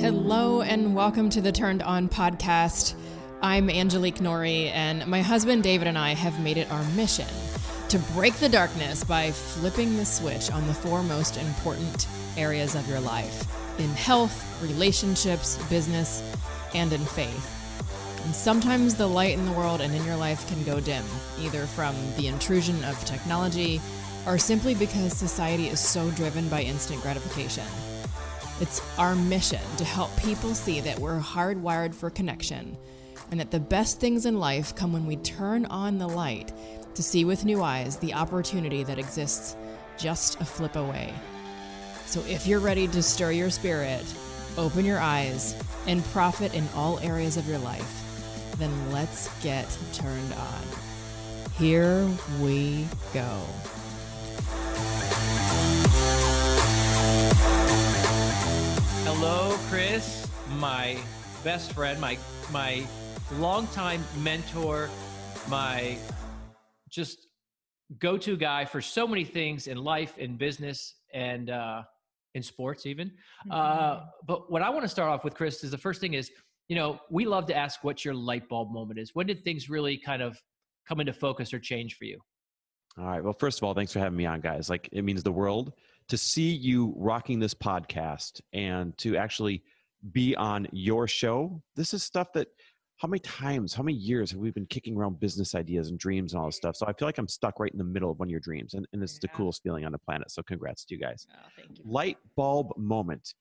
Hello, and welcome to the Turned On podcast. I'm Angelique Nori, and my husband David and I have made it our mission to break the darkness by flipping the switch on the four most important areas of your life in health, relationships, business, and in faith. And sometimes the light in the world and in your life can go dim, either from the intrusion of technology or simply because society is so driven by instant gratification. It's our mission to help people see that we're hardwired for connection and that the best things in life come when we turn on the light to see with new eyes the opportunity that exists just a flip away. So if you're ready to stir your spirit, open your eyes, and profit in all areas of your life, then let's get turned on. Here we go. Hello, Chris, my best friend, my my longtime mentor, my just go-to guy for so many things in life, in business, and uh, in sports, even. Mm-hmm. Uh, but what I want to start off with, Chris, is the first thing is, you know, we love to ask what your light bulb moment is. When did things really kind of come into focus or change for you? All right. Well, first of all, thanks for having me on, guys. Like, it means the world to see you rocking this podcast and to actually be on your show. This is stuff that how many times, how many years have we been kicking around business ideas and dreams and all this stuff? So I feel like I'm stuck right in the middle of one of your dreams, and, and it's yeah. the coolest feeling on the planet. So congrats to you guys. Oh, thank you. Light bulb moment.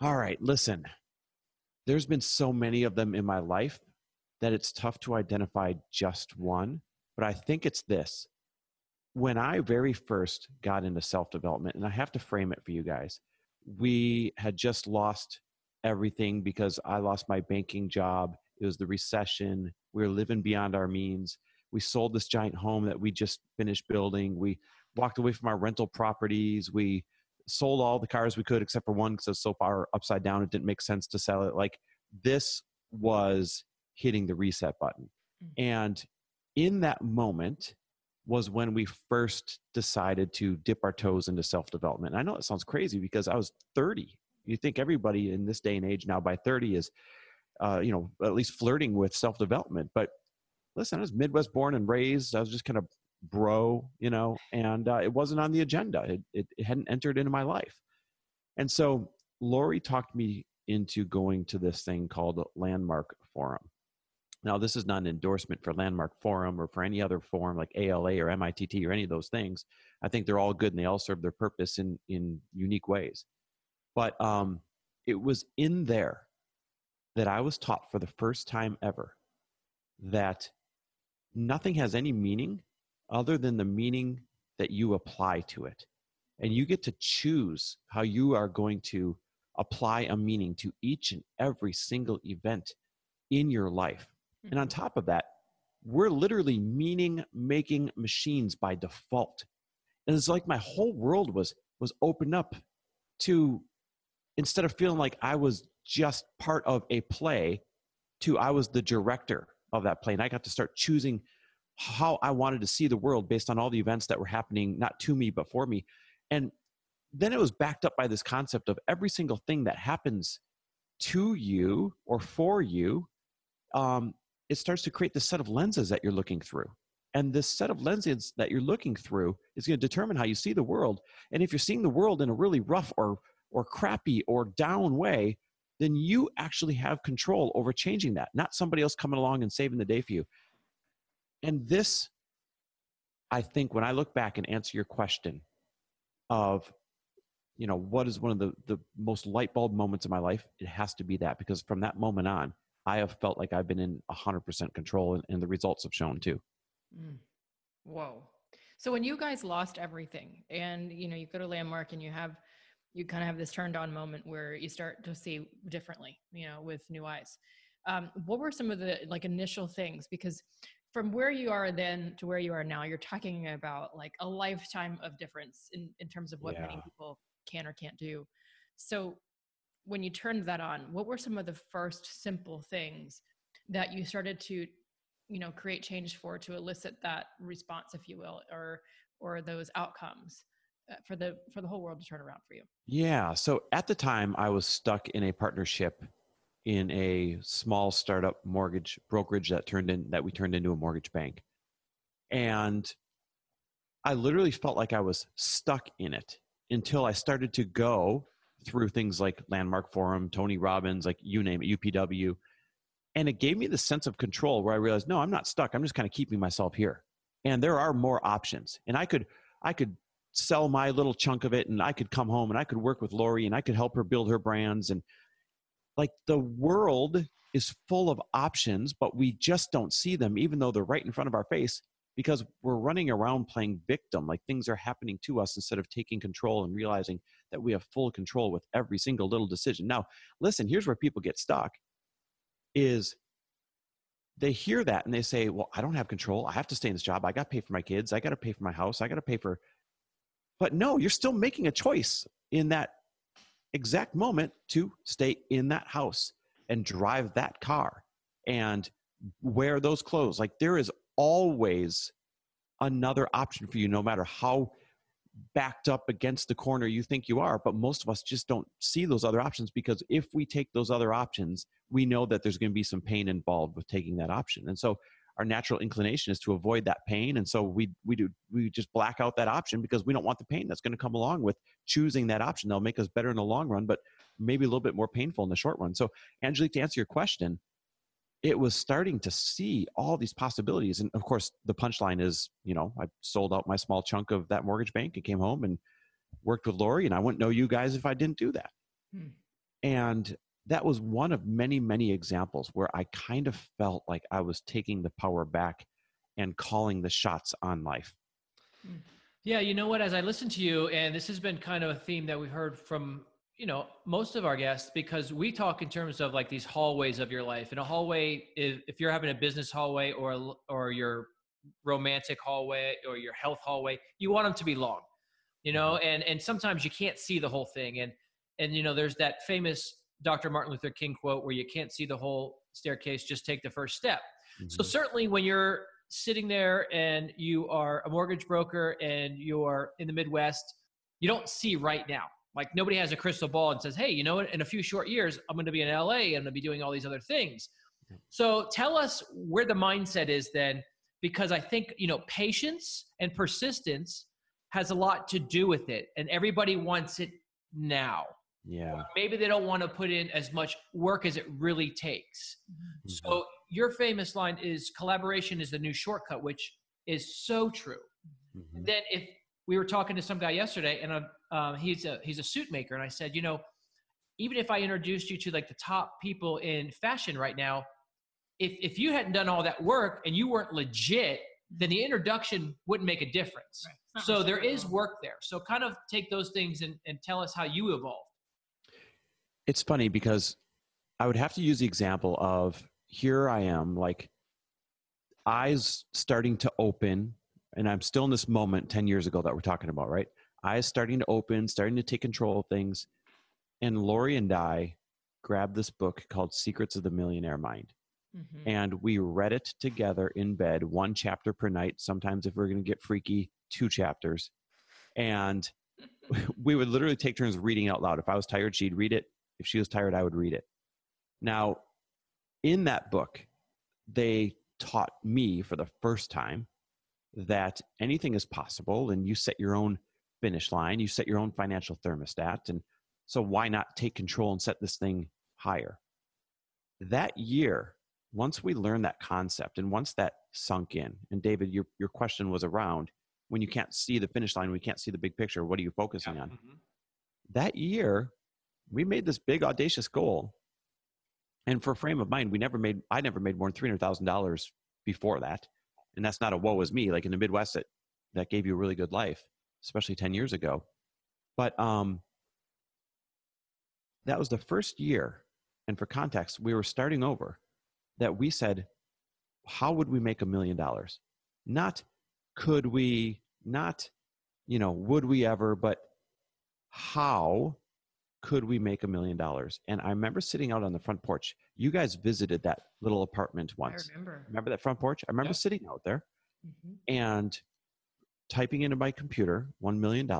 All right, listen. There's been so many of them in my life that it's tough to identify just one, but I think it's this when I very first got into self development, and I have to frame it for you guys, we had just lost everything because I lost my banking job. It was the recession. We were living beyond our means. We sold this giant home that we just finished building. We walked away from our rental properties. We sold all the cars we could except for one because it was so far upside down it didn't make sense to sell it. Like this was hitting the reset button. Mm-hmm. And in that moment, was when we first decided to dip our toes into self development. I know it sounds crazy because I was 30. You think everybody in this day and age now by 30 is, uh, you know, at least flirting with self development. But listen, I was Midwest born and raised. I was just kind of bro, you know, and uh, it wasn't on the agenda. It, it, it hadn't entered into my life. And so Lori talked me into going to this thing called Landmark Forum. Now, this is not an endorsement for Landmark Forum or for any other forum like ALA or MITT or any of those things. I think they're all good and they all serve their purpose in, in unique ways. But um, it was in there that I was taught for the first time ever that nothing has any meaning other than the meaning that you apply to it. And you get to choose how you are going to apply a meaning to each and every single event in your life. And on top of that, we're literally meaning making machines by default. And it's like my whole world was was opened up to instead of feeling like I was just part of a play to I was the director of that play. And I got to start choosing how I wanted to see the world based on all the events that were happening, not to me, but for me. And then it was backed up by this concept of every single thing that happens to you or for you um, it starts to create this set of lenses that you're looking through. And this set of lenses that you're looking through is going to determine how you see the world. And if you're seeing the world in a really rough or, or crappy or down way, then you actually have control over changing that, not somebody else coming along and saving the day for you. And this, I think, when I look back and answer your question of, you know, what is one of the, the most light bulb moments of my life, it has to be that because from that moment on, I have felt like I've been in 100% control, and, and the results have shown too. Mm. Whoa. So when you guys lost everything, and you know, you go to Landmark, and you have, you kind of have this turned on moment where you start to see differently, you know, with new eyes. Um, what were some of the like initial things? Because from where you are then to where you are now, you're talking about like a lifetime of difference in in terms of what yeah. many people can or can't do. So when you turned that on, what were some of the first simple things that you started to, you know, create change for to elicit that response, if you will, or or those outcomes uh, for the for the whole world to turn around for you? Yeah. So at the time, I was stuck in a partnership in a small startup mortgage brokerage that turned in that we turned into a mortgage bank, and I literally felt like I was stuck in it until I started to go through things like Landmark Forum, Tony Robbins, like you name it, UPW. And it gave me the sense of control where I realized, no, I'm not stuck. I'm just kind of keeping myself here. And there are more options. And I could, I could sell my little chunk of it and I could come home and I could work with Lori and I could help her build her brands. And like the world is full of options, but we just don't see them, even though they're right in front of our face because we're running around playing victim like things are happening to us instead of taking control and realizing that we have full control with every single little decision. Now listen here's where people get stuck is they hear that and they say well i don't have control. I have to stay in this job. I got to pay for my kids. I got to pay for my house. I got to pay for but no you're still making a choice in that exact moment to stay in that house and drive that car and wear those clothes. Like there is always another option for you, no matter how backed up against the corner you think you are. But most of us just don't see those other options because if we take those other options, we know that there's going to be some pain involved with taking that option. And so our natural inclination is to avoid that pain. And so we, we do, we just black out that option because we don't want the pain that's going to come along with choosing that option. They'll make us better in the long run, but maybe a little bit more painful in the short run. So Angelique, to answer your question, it was starting to see all these possibilities. And of course, the punchline is, you know, I sold out my small chunk of that mortgage bank and came home and worked with Lori, and I wouldn't know you guys if I didn't do that. Hmm. And that was one of many, many examples where I kind of felt like I was taking the power back and calling the shots on life. Hmm. Yeah, you know what? As I listen to you, and this has been kind of a theme that we've heard from you know most of our guests because we talk in terms of like these hallways of your life and a hallway is if you're having a business hallway or or your romantic hallway or your health hallway you want them to be long you know mm-hmm. and and sometimes you can't see the whole thing and and you know there's that famous dr martin luther king quote where you can't see the whole staircase just take the first step mm-hmm. so certainly when you're sitting there and you are a mortgage broker and you're in the midwest you don't see right now like nobody has a crystal ball and says, hey, you know what? In a few short years, I'm going to be in LA and I'm going to be doing all these other things. So tell us where the mindset is then, because I think, you know, patience and persistence has a lot to do with it. And everybody wants it now. Yeah. Or maybe they don't want to put in as much work as it really takes. Mm-hmm. So your famous line is collaboration is the new shortcut, which is so true. Mm-hmm. Then if we were talking to some guy yesterday and I'm um, he's a he's a suit maker, and I said, you know, even if I introduced you to like the top people in fashion right now, if if you hadn't done all that work and you weren't legit, then the introduction wouldn't make a difference. Right. So there is work there. So kind of take those things and, and tell us how you evolved. It's funny because I would have to use the example of here I am, like eyes starting to open, and I'm still in this moment 10 years ago that we're talking about, right? eyes starting to open, starting to take control of things. And Lori and I grabbed this book called Secrets of the Millionaire Mind. Mm-hmm. And we read it together in bed, one chapter per night. Sometimes, if we're going to get freaky, two chapters. And we would literally take turns reading out loud. If I was tired, she'd read it. If she was tired, I would read it. Now, in that book, they taught me for the first time that anything is possible and you set your own finish line. You set your own financial thermostat. And so why not take control and set this thing higher? That year, once we learned that concept and once that sunk in, and David, your, your question was around when you can't see the finish line, we can't see the big picture, what are you focusing yeah. on? Mm-hmm. That year, we made this big audacious goal. And for frame of mind, we never made, I never made more than $300,000 before that. And that's not a woe is me. Like in the Midwest, that, that gave you a really good life especially 10 years ago. But um, that was the first year. And for context, we were starting over that we said, how would we make a million dollars? Not could we, not, you know, would we ever, but how could we make a million dollars? And I remember sitting out on the front porch. You guys visited that little apartment once. I remember. Remember that front porch? I remember sitting out there mm-hmm. and typing into my computer $1 million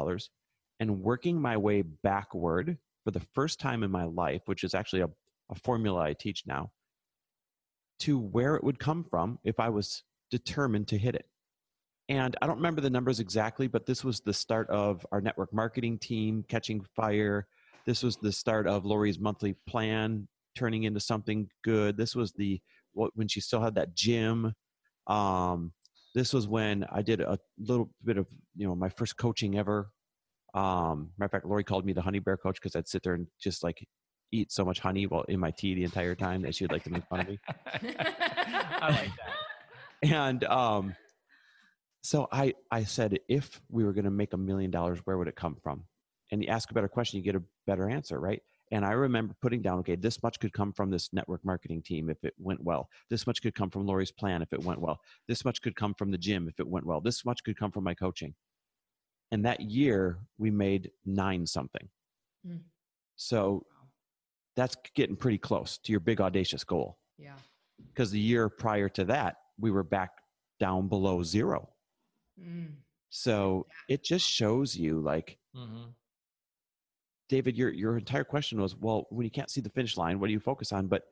and working my way backward for the first time in my life, which is actually a, a formula I teach now, to where it would come from if I was determined to hit it. And I don't remember the numbers exactly, but this was the start of our network marketing team catching fire. This was the start of Lori's monthly plan turning into something good. This was the when she still had that gym. Um, this was when I did a little bit of you know my first coaching ever. Um, matter of fact, Lori called me the honey bear coach because I'd sit there and just like eat so much honey while in my tea the entire time that she'd like to make fun of me. I like that. And um, so I I said if we were going to make a million dollars, where would it come from? And you ask a better question, you get a better answer, right? And I remember putting down, okay, this much could come from this network marketing team if it went well. This much could come from Lori's plan if it went well. This much could come from the gym if it went well. This much could come from my coaching. And that year, we made nine something. Mm. So that's getting pretty close to your big audacious goal. Yeah. Because the year prior to that, we were back down below zero. Mm. So it just shows you like, mm-hmm. David, your your entire question was, well, when you can't see the finish line, what do you focus on? But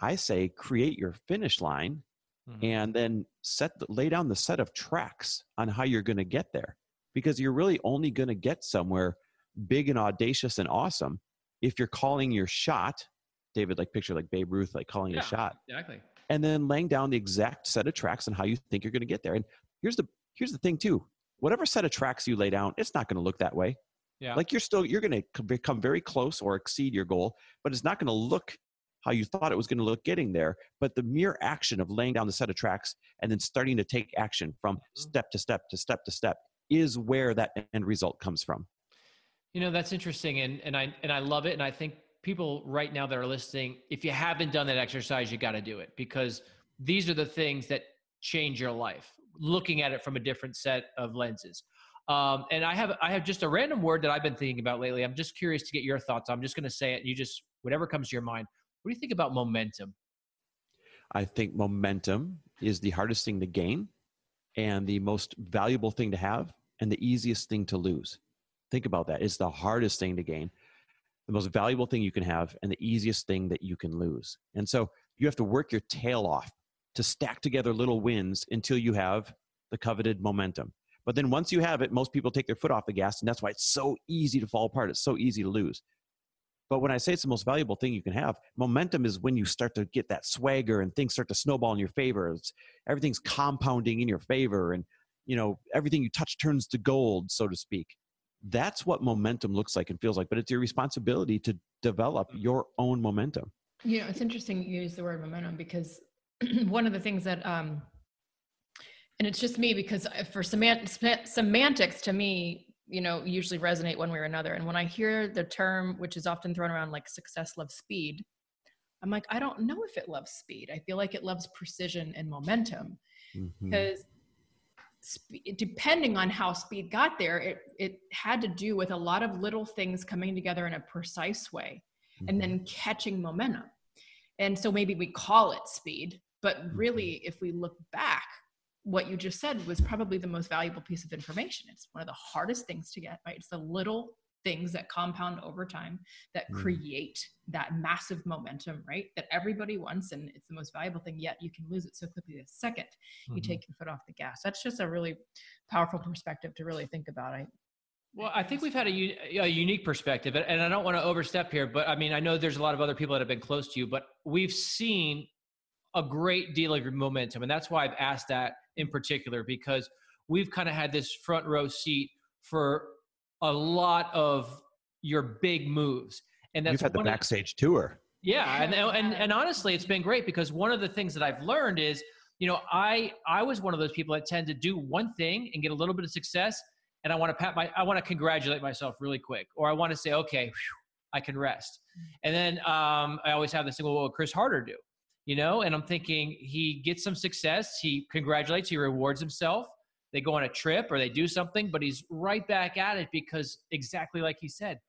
I say create your finish line mm-hmm. and then set the, lay down the set of tracks on how you're going to get there. Because you're really only going to get somewhere big and audacious and awesome if you're calling your shot david like picture like babe ruth like calling yeah, a shot. exactly. And then laying down the exact set of tracks on how you think you're going to get there. And here's the here's the thing too. Whatever set of tracks you lay down it's not going to look that way yeah. Like you're still you're going to become very close or exceed your goal, but it's not going to look how you thought it was going to look getting there. But the mere action of laying down the set of tracks and then starting to take action from mm-hmm. step to step to step to step is where that end result comes from. You know, that's interesting and and I and I love it and I think people right now that are listening, if you haven't done that exercise, you got to do it because these are the things that change your life. Looking at it from a different set of lenses. Um, and I have I have just a random word that I've been thinking about lately. I'm just curious to get your thoughts. I'm just going to say it. You just whatever comes to your mind. What do you think about momentum? I think momentum is the hardest thing to gain, and the most valuable thing to have, and the easiest thing to lose. Think about that. It's the hardest thing to gain, the most valuable thing you can have, and the easiest thing that you can lose. And so you have to work your tail off to stack together little wins until you have the coveted momentum. But then once you have it, most people take their foot off the gas, and that's why it's so easy to fall apart. It's so easy to lose. But when I say it's the most valuable thing you can have, momentum is when you start to get that swagger and things start to snowball in your favor. It's, everything's compounding in your favor, and you know everything you touch turns to gold, so to speak. That's what momentum looks like and feels like. But it's your responsibility to develop your own momentum. You know, it's interesting you use the word momentum because one of the things that um, and it's just me because for semant- semantics to me you know usually resonate one way or another and when i hear the term which is often thrown around like success loves speed i'm like i don't know if it loves speed i feel like it loves precision and momentum mm-hmm. because sp- depending on how speed got there it, it had to do with a lot of little things coming together in a precise way mm-hmm. and then catching momentum and so maybe we call it speed but really mm-hmm. if we look back what you just said was probably the most valuable piece of information. It's one of the hardest things to get, right? It's the little things that compound over time that mm. create that massive momentum, right? That everybody wants. And it's the most valuable thing, yet you can lose it so quickly the 2nd mm-hmm. you take your foot off the gas. That's just a really powerful perspective to really think about. I, well, I think we've had a, a, unique perspective, and I don't want to overstep here, but I mean, I know there's a lot of other people that have been close to you, but we've seen a great deal of your momentum. And that's why I've asked that in particular, because we've kind of had this front row seat for a lot of your big moves. And that's you've had the backstage of, tour. Yeah. And, and, and honestly, it's been great because one of the things that I've learned is, you know, I, I was one of those people that tend to do one thing and get a little bit of success. And I want to pat my, I want to congratulate myself really quick, or I want to say, okay, whew, I can rest. And then um, I always have this thing, well, what would Chris Harder do? You know, and I'm thinking he gets some success, he congratulates, he rewards himself. They go on a trip or they do something, but he's right back at it because exactly like he said,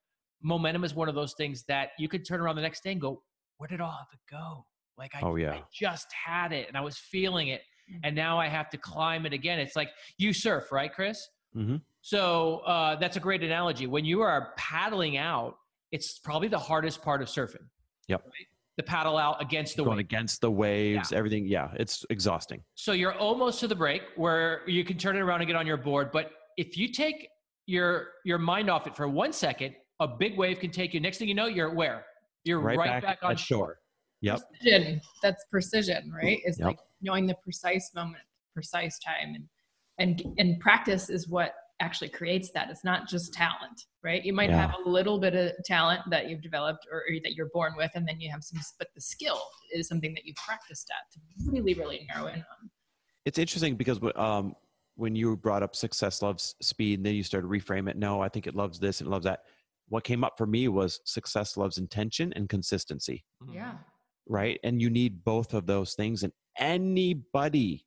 momentum is one of those things that you could turn around the next day and go, where did all of it go? Like I, oh, yeah. I just had it and I was feeling it. Mm. And now I have to climb it again. It's like you surf, right, Chris? hmm So uh, that's a great analogy. When you are paddling out, it's probably the hardest part of surfing. Yep. Right? The paddle out against the Going wave. against the waves, everything. Yeah, it's exhausting. So you're almost to the break where you can turn it around and get on your board. But if you take your your mind off it for one second, a big wave can take you. Next thing you know, you're where? You're Right, right, back, back, on shore. Yep. precision that's precision right is Yep. like knowing the precise moment precise time and and and practice is what actually creates that it's not just talent right you might Yeah. have a little bit of talent that you've developed or, or that you're born with and then you have some but the skill is something that you've practiced at to really really narrow in on It's interesting because um, when you brought up success loves speed, and then you started to reframe it. No, I think it loves this and it loves that. What came up for me was success loves intention and consistency, Mhm. yeah right? And you need both of those things. And anybody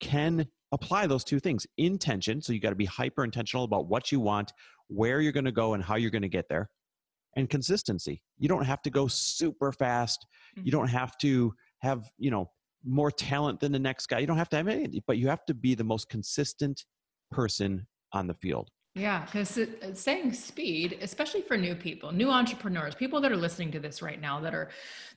can apply those two things intention. So you got to be hyper intentional about what you want, where you're going to go, and how you're going to get there. And consistency. You don't have to go super fast. You mm-hmm. don't have to have, you know, more talent than the next guy. You don't have to have anything, but you have to be the most consistent person on the field. Yeah, because uh, saying speed, especially for new people, new entrepreneurs, people that are listening to this right now that are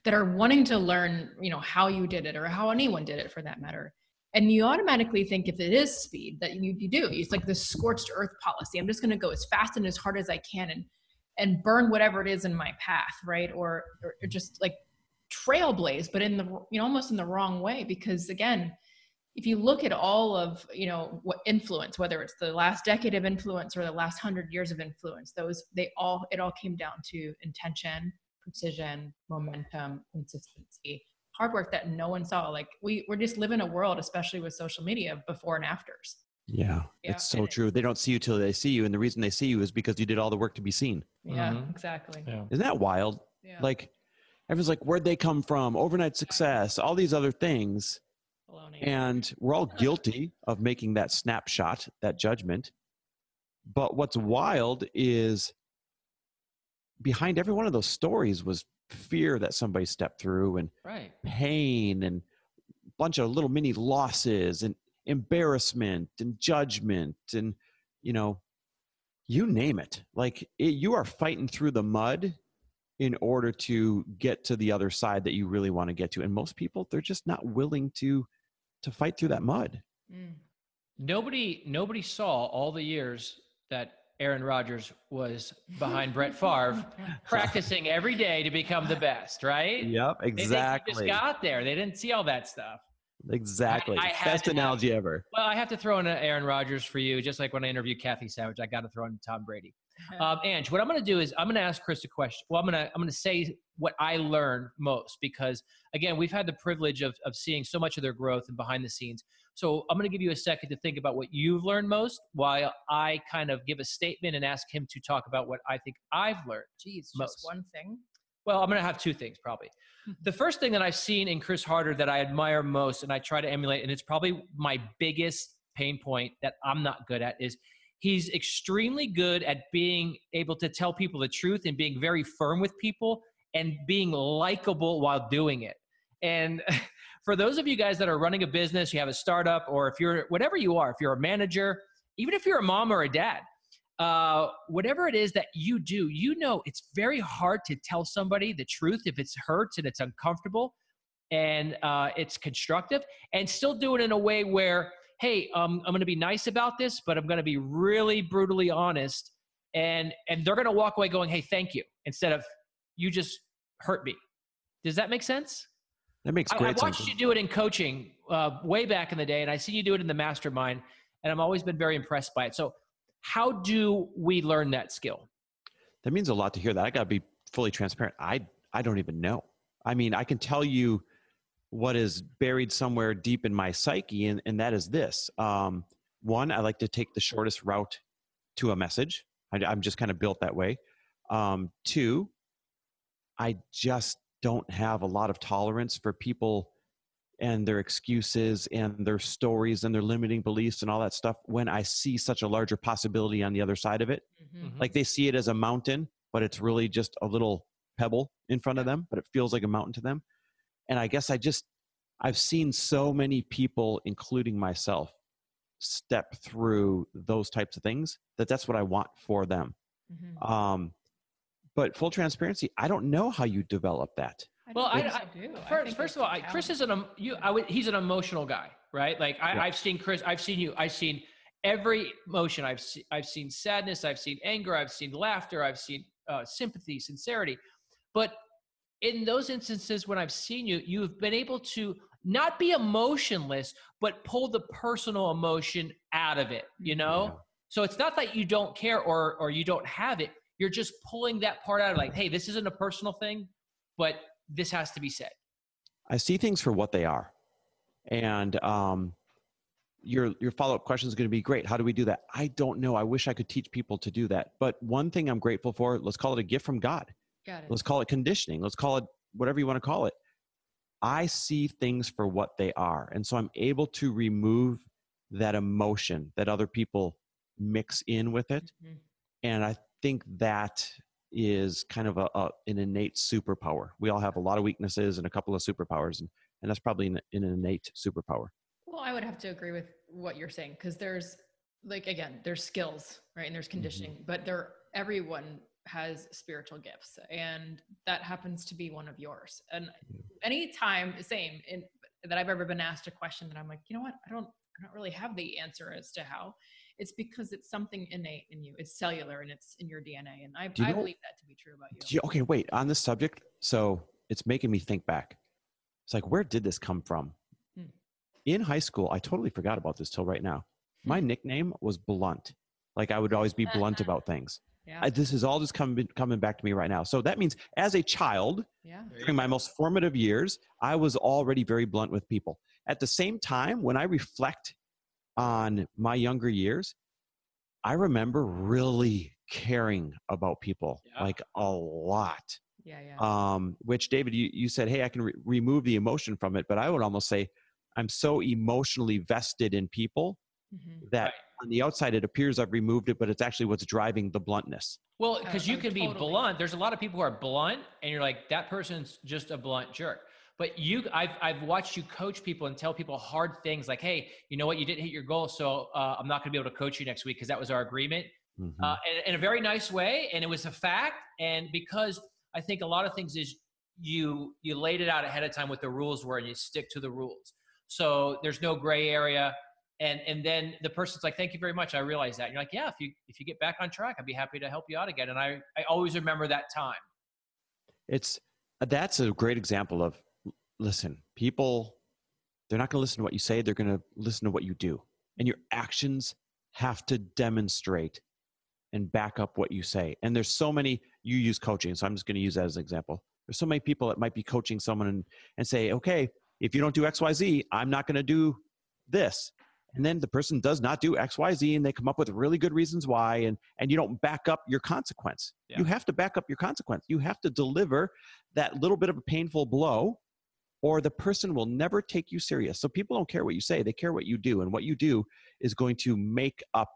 that are wanting to learn, you know, how you did it or how anyone did it for that matter. And you automatically think if it is speed that you, you do. It's like this scorched earth policy. I'm just gonna go as fast and as hard as I can and and burn whatever it is in my path, right? Or or, or just like trailblaze, but in the you know, almost in the wrong way. Because again, if you look at all of you know what influence whether it's the last decade of influence or the last hundred years of influence those they all it all came down to intention precision momentum consistency work that no one saw like we we're just living a world especially with social media before and afters Yeah, Yeah, it's so and it- true. They don't see you till they see you, and the reason they see you is because you did all the work to be seen. yeah Mhm. exactly Yeah. Isn't that wild? yeah Like everyone's like, where'd they come from? Overnight success, all these other things. Baloney. And we're all guilty of making that snapshot, that judgment. But what's wild is behind every one of those stories was fear that somebody stepped through and Right. pain and a bunch of little mini losses and embarrassment and judgment and you know you name it like it, you are fighting through the mud in order to get to the other side that you really want to get to and most people they're just not willing to to fight through that mud Mm. Nobody nobody saw all the years that Aaron Rodgers was behind Brett Favre practicing every day to become the best, right? yep exactly. They exactly just got there. They didn't see all that stuff. exactly I had best to have- analogy ever Well, I have to throw in Aaron Rodgers for you, just like when I interviewed Kathy Savage. I got to throw in Tom Brady. Um, Ange, what I'm going to do is I'm going to ask Chris a question. Well, I'm going to I'm going to say what I learned most because again, we've had the privilege of of seeing so much of their growth and behind the scenes. So I'm going to give you a second to think about what you've learned most, while I kind of give a statement and ask him to talk about what I think I've learned. Jeez, Most. just one thing. Well, I'm going to have two things probably. The first thing that I've seen in Chris Harder that I admire most and I try to emulate, and it's probably my biggest pain point that I'm not good at, is he's extremely good at being able to tell people the truth and being very firm with people and being likable while doing it. And for those of you guys that are running a business, you have a startup, or if you're whatever you are, if you're a manager, even if you're a mom or a dad, uh, whatever it is that you do, you know it's very hard to tell somebody the truth if it's hurts and it's uncomfortable and uh, it's constructive, and still do it in a way where, hey, um, I'm going to be nice about this, but I'm going to be really brutally honest, and and they're going to walk away going, hey, thank you, instead of you just hurt me. Does that make sense? that makes great I, I watched sense you do it in coaching uh, way back in the day, and I see you do it in the mastermind, and I've always been very impressed by it. So, how do we learn that skill? That means a lot to hear that. I got to be fully transparent. I I don't even know. I mean, I can tell you what is buried somewhere deep in my psyche, and, and that is this. Um, one, I like to take the shortest route to a message. I, I'm just kind of built that way. Um, two, I just don't have a lot of tolerance for people and their excuses and their stories and their limiting beliefs and all that stuff when I see such a larger possibility on the other side of it Mhm. like they see it as a mountain but it's really just a little pebble in front of them but it feels like a mountain to them and i guess i just i've seen so many people including myself step through those types of things that that's what i want for them Mhm. um but full transparency i don't know how you develop that Well, I, think I, so, too. I first, think first of all, a I, Chris is an em- you. I would, he's an emotional guy, right? Like I, Yeah. I've seen Chris. I've seen you. I've seen every emotion. I've seen. I've seen sadness. I've seen anger. I've seen laughter. I've seen uh, sympathy, sincerity. But in those instances when I've seen you, you've been able to not be emotionless, but pull the personal emotion out of it. You know. Yeah. So it's not that you don't care or or you don't have it. You're just pulling that part out of like, hey, this isn't a personal thing, but this has to be said. I see things for what they are. And um, your your follow up question is going to be great. How do we do that? I don't know. I wish I could teach people to do that. But one thing I'm grateful for, let's call it a gift from God. Got it. Let's call it conditioning. Let's call it whatever you want to call it. I see things for what they are. And so I'm able to remove that emotion that other people mix in with it. Mhm. And I think that is kind of a, a an innate superpower. We all have a lot of weaknesses and a couple of superpowers, and, and that's probably an, an innate superpower. Well, I would have to agree with what you're saying because there's like again, there's skills, right? And there's conditioning, but there everyone has spiritual gifts and that happens to be one of yours. And anytime the same in that I've ever been asked a question that I'm like, you know what? I don't I don't really have the answer as to how. It's because it's something innate in you. It's cellular and it's in your DNA. And I, I know- believe that to be true about you. You- okay, wait, on this subject, so it's making me think back. It's like, where did this come from? Hmm. In high school, I totally forgot about this till right now. My nickname was Blunt. Like I would always be blunt about things. Yeah. I, this is all just coming coming back to me right now. So that means, as a child, yeah. during my most formative years, I was already very blunt with people. At the same time, when I reflect on my younger years, I remember really caring about people Yeah. like a lot. Yeah. Yeah. Um, which David, you, you said, hey, I can re- remove the emotion from it, but I would almost say I'm so emotionally vested in people Mhm. that Right. on the outside it appears I've removed it, but it's actually what's driving the bluntness. Well, because you oh, can be totally. blunt. There's a lot of people who are blunt, and you're like, that person's just a blunt jerk. But you, I've, I've watched you coach people and tell people hard things like, hey, you know what, you didn't hit your goal, so uh, I'm not going to be able to coach you next week because that was our agreement. Mhm. Uh, in, in a very nice way, and it was a fact. And because I think a lot of things is you you laid it out ahead of time what the rules were, and you stick to the rules. So there's no gray area. And and then the person's like, "Thank you very much. I realize that." And you're like, "Yeah, if you if you get back on track, I'd be happy to help you out again." And I I always remember that time. it's that's a great example of listen people they're not going to listen to what you say they're going to listen to what you do and your actions have to demonstrate and back up what you say and there's so many you use coaching so i'm just going to use that as an example there's so many people that might be coaching someone and, and say okay if you don't do xyz i'm not going to do this and then the person does not do xyz and they come up with really good reasons why and and you don't back up your consequence. Yeah. you have to back up your consequence. You have to deliver that little bit of a painful blow or the person will never take you serious. So people don't care what you say. They care what you do and what you do is going to make up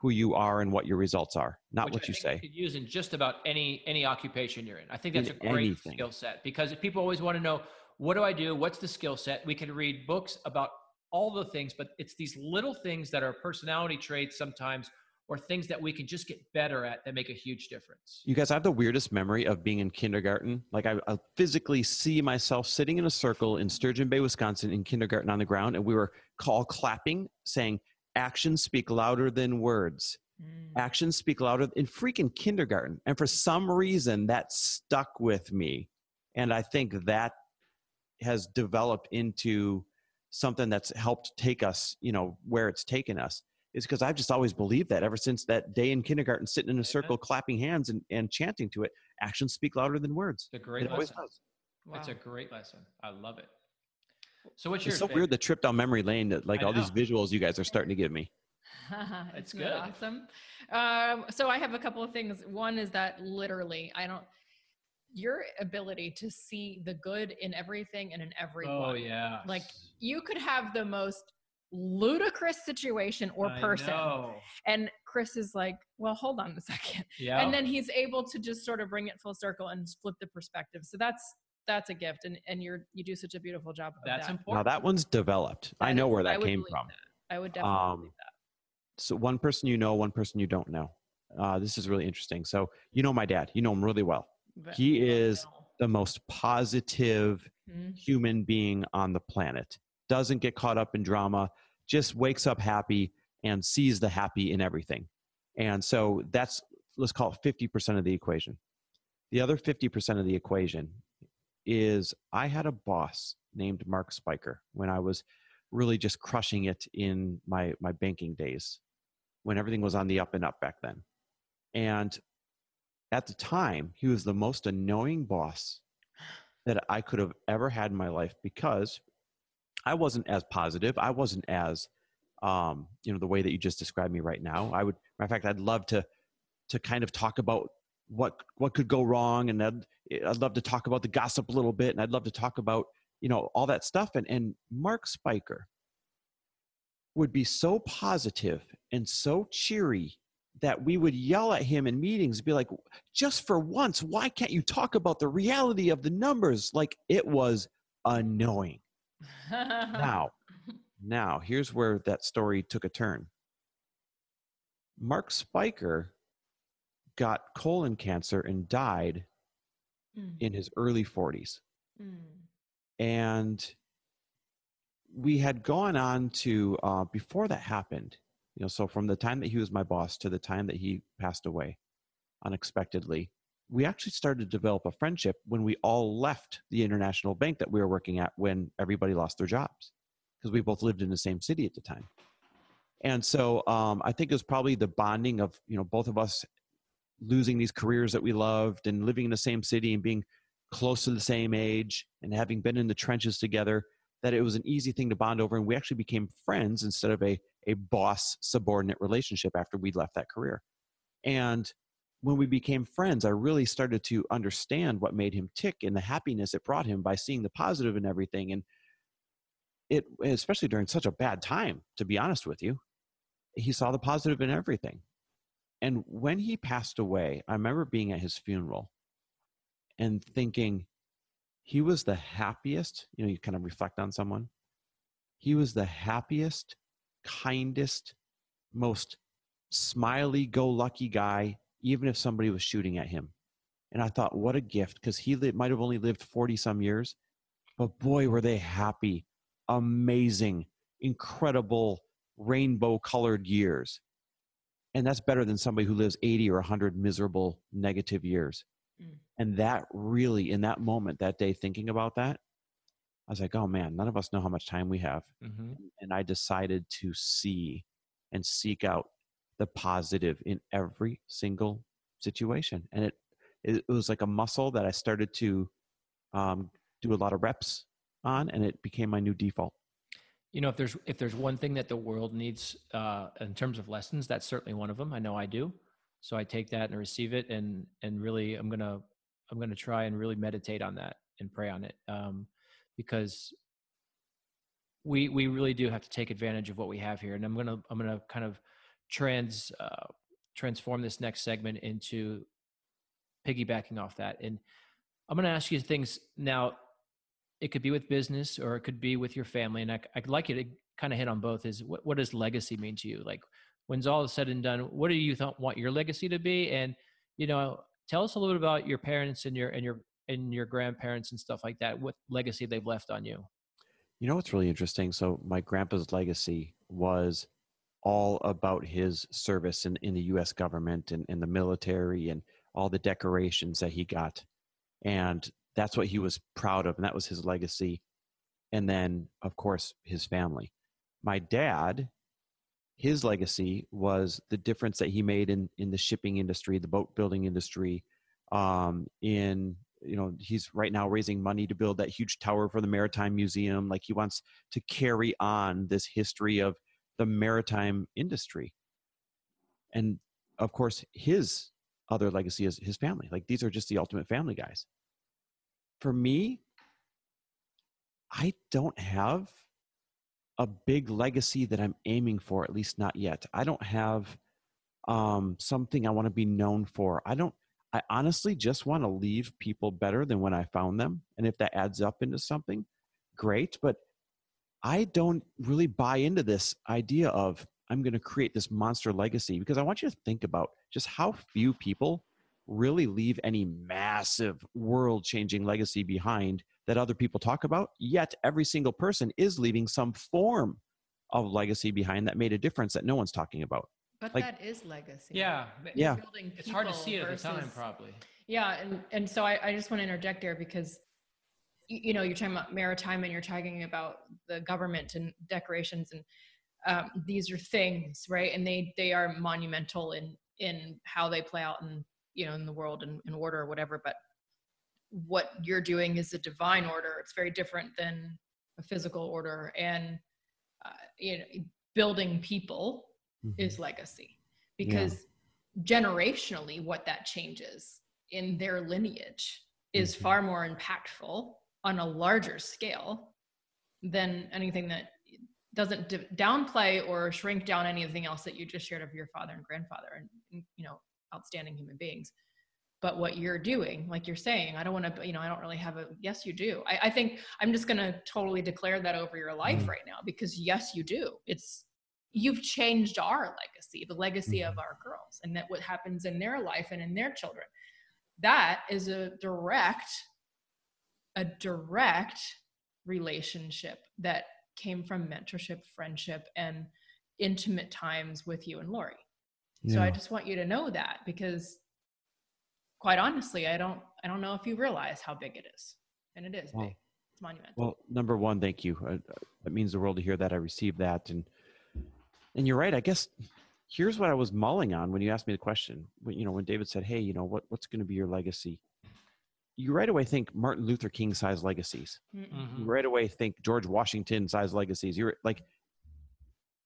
who you are and what your results are not which what I you say You could use in just about any any occupation you're in. I think that's In a great skill set because people always want to know what do I do, what's the skill set. We can read books about all the things, but it's these little things that are personality traits sometimes, or things that we can just get better at that make a huge difference. You guys, I have the weirdest memory of being in kindergarten. Like I, I physically see myself sitting in a circle in Sturgeon Bay, Wisconsin, in kindergarten on the ground, and we were all clapping, saying, "Actions speak louder than words." Mm. Actions speak louder in freaking kindergarten, and for some reason that stuck with me, and I think that has developed into something that's helped take us, you know, where it's taken us. Is because I've just always believed that ever since that day in kindergarten, sitting in a circle, clapping hands and, and chanting to it. Actions speak louder than words. It's a great It always lesson. does. It's a great lesson. I love it. So what's yours? It's so babe? weird the trip down memory lane that like I all these visuals you guys are starting to give me. It's good. Awesome. Um, so I have a couple of things. One is that literally, I don't. Your ability to see the good in everything and in everyone. Oh yeah. Like, You could have the most ludicrous situation or person, and Chris is like, "Well, hold on a second. Yeah. and then he's able to just sort of bring it full circle and flip the perspective. So that's that's a gift, and and you're you do such a beautiful job of that's that. important. Now that one's developed. I know is- where that came from. that. I would definitely Um, that. so one person you know, one person you don't know. Uh, this is really interesting. So you know my dad. You know him really well. But- he is- The most positive Mhm. human being on the planet. Doesn't get caught up in drama. Just wakes up happy and sees the happy in everything. And so that's let's call it fifty percent of the equation. The other fifty percent of the equation is I had a boss named Mark Spiker when I was really just crushing it in my my banking days when everything was on the up and up back then. And at the time, he was the most annoying boss that I could have ever had in my life because I wasn't as positive. I wasn't as um, you know, the way that you just described me right now. I would matter of fact, I'd love to to kind of talk about what what could go wrong and I'd, I'd love to talk about the gossip a little bit and I'd love to talk about you know all that stuff and and Mark Spiker would be so positive and so cheery that we would yell at him in meetings be like just for once why can't you talk about the reality of the numbers? Like it was annoying. Now now here's where that story took a turn. Mark spiker got colon cancer and died Mm, in his early 40s mm, and we had gone on to uh, before that happened you know so from the time that he was my boss to the time that he passed away unexpectedly we actually started to develop a friendship when we all left the international bank that we were working at when everybody lost their jobs because we both lived in the same city at the time. And so um, i think it was probably the bonding of you know both of us losing these careers that we loved and living in the same city and being close to the same age and having been in the trenches together that it was an easy thing to bond over and we actually became friends instead of a, a boss subordinate relationship after we'd left that career. And when we became friends i really started to understand what made him tick and the happiness it brought him by seeing the positive in everything. And it especially during such a bad time to be honest with you he saw the positive in everything. And when he passed away i remember being at his funeral and thinking he was the happiest you know you kind of reflect on someone. He was the happiest kindest most smiley go lucky guy even if somebody was shooting at him. And i thought what a gift because he li- might have only lived 40 some years. But boy were they happy amazing incredible rainbow colored years. And that's better than somebody who lives 80 or 100 miserable negative years. Mm. and that really in that moment that day thinking about that i was like oh man none of us know how much time we have Mhm. and i decided to see and seek out the positive in every single situation and it it, was like a muscle that i started to um, do a lot of reps on and it became my new default You know, if there's if there's one thing that the world needs uh, in terms of lessons, that's certainly one of them. I know I do. So I take that and receive it, and and really, I'm gonna I'm gonna try and really meditate on that and pray on it, um, because we we really do have to take advantage of what we have here. And I'm gonna I'm gonna kind of trans uh, transform this next segment into piggybacking off that, and I'm gonna ask you things now it could be with business or it could be with your family. And I, I'd like you to kind of hit on both is what, what does legacy mean to you? Like when's all said and done, what do you th- want your legacy to be? And, you know, tell us a little bit about your parents and your, and your, and your grandparents and stuff like that. What legacy they've left on you? You know what's really interesting? So my grandpa's legacy was all about his service in, in the U.S. government and in the military and all the decorations that he got, and that's what he was proud of, and that was his legacy. And then, of course, his family. My dad, his legacy was the difference that he made in in the shipping industry, the boat building industry, um, in you know he's right now raising money to build that huge tower for the maritime museum like he wants to carry on this history of the maritime industry. And of course his other legacy is his family like these are just the ultimate family guys. For me i don't have a big legacy that i'm aiming for at least not yet. I don't have um, something i want to be known for. I don't I honestly just want to leave people better than when I found them. And if that adds up into something, great. But I don't really buy into this idea of I'm going to create this monster legacy because I want you to think about just how few people really leave any massive world changing legacy behind that other people talk about. Yet every single person is leaving some form of legacy behind that made a difference that no one's talking about. But Like- that is legacy. Yeah. Yeah. Building It's hard to see it at the time, probably. Yeah, and and so I, I just want to interject there because y- you know you're talking about maritime and you're talking about the government and decorations and um, these are things right and they they are monumental in in how they play out in you know in the world and in order or whatever but what you're doing is a divine order it's very different than a physical order and uh, you know building people is legacy. Because generationally what that changes in their lineage is Mhm. far more impactful on a larger scale than anything that doesn't d- downplay or shrink down anything else that you just shared of your father and grandfather and, and, you know outstanding human beings. But what you're doing like you're saying i don't want to you know i don't really have a yes you do. I, I think i'm just going to totally declare that over your life Mhm. right now because yes you do. It's you've changed our legacy the legacy of our girls and that what happens in their life and in their children. That is a direct a direct relationship that came from mentorship friendship and intimate times with you and lori. So i just want you to know that because quite honestly i don't i don't know if you realize how big it is. And it is Well- big. It's monumental. Well, number one, thank you. Uh, It means the world to hear that. I received that, and and you're right. I guess here's what I was mulling on when you asked me the question. When you know when David said, "Hey, you know what what's going to be your legacy?" You right away think Martin Luther King size legacies. Mm-mm. Mhm. You right away think George Washington size legacies. You're like,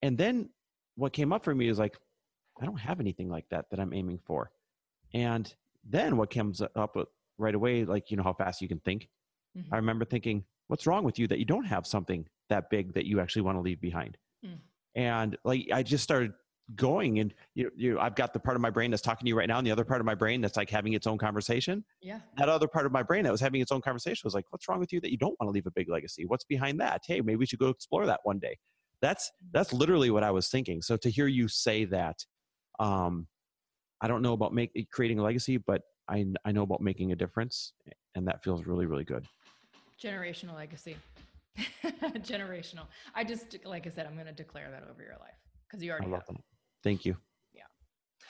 and then what came up for me is like, I don't have anything like that that I'm aiming for, and then what comes up right away, like you know how fast you can think. Mhm. I remember thinking, what's wrong with you that you don't have something that big that you actually want to leave behind? Mm. And like, I just started going and you, you, I've got the part of my brain that's talking to you right now. And the other part of my brain that's like having its own conversation. yeah That other part of my brain that was having its own conversation was like, what's wrong with you that you don't want to leave a big legacy? What's behind that? Hey, maybe we should go explore that one day. That's, that's literally what I was thinking. So to hear you say that, um, I don't know about make, creating a legacy, but I, I know about making a difference and that feels really, really good. generational legacy generational i just like i said i'm going to declare that over your life because you I already love have that. Thank you. Yeah.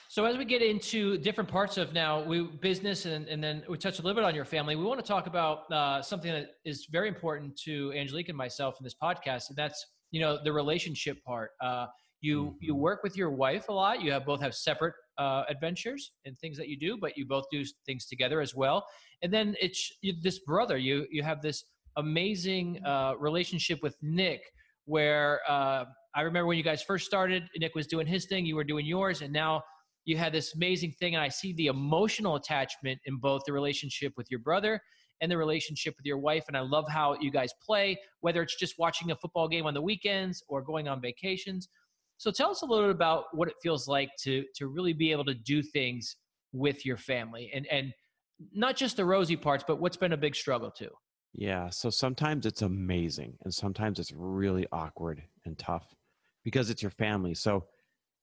So as we get into different parts of now we business and, and then we touch a little bit on your family, we want to talk about uh, something that is very important to Angelique and myself in this podcast, and that's you know the relationship part. Uh, you you Mhm. work with your wife a lot. You have both have separate uh, adventures and things that you do, but you both do things together as well. And then it's you, this brother. You you have this amazing uh, relationship with Nick, where uh, I remember when you guys first started. Nick was doing his thing, you were doing yours, and now you had this amazing thing and i see the emotional attachment in both the relationship with your brother and the relationship with your wife and i love how you guys play whether it's just watching a football game on the weekends or going on vacations so tell us a little bit about what it feels like to to really be able to do things with your family and and not just the rosy parts but what's been a big struggle too Yeah. So sometimes it's amazing and sometimes it's really awkward and tough because it's your family. So,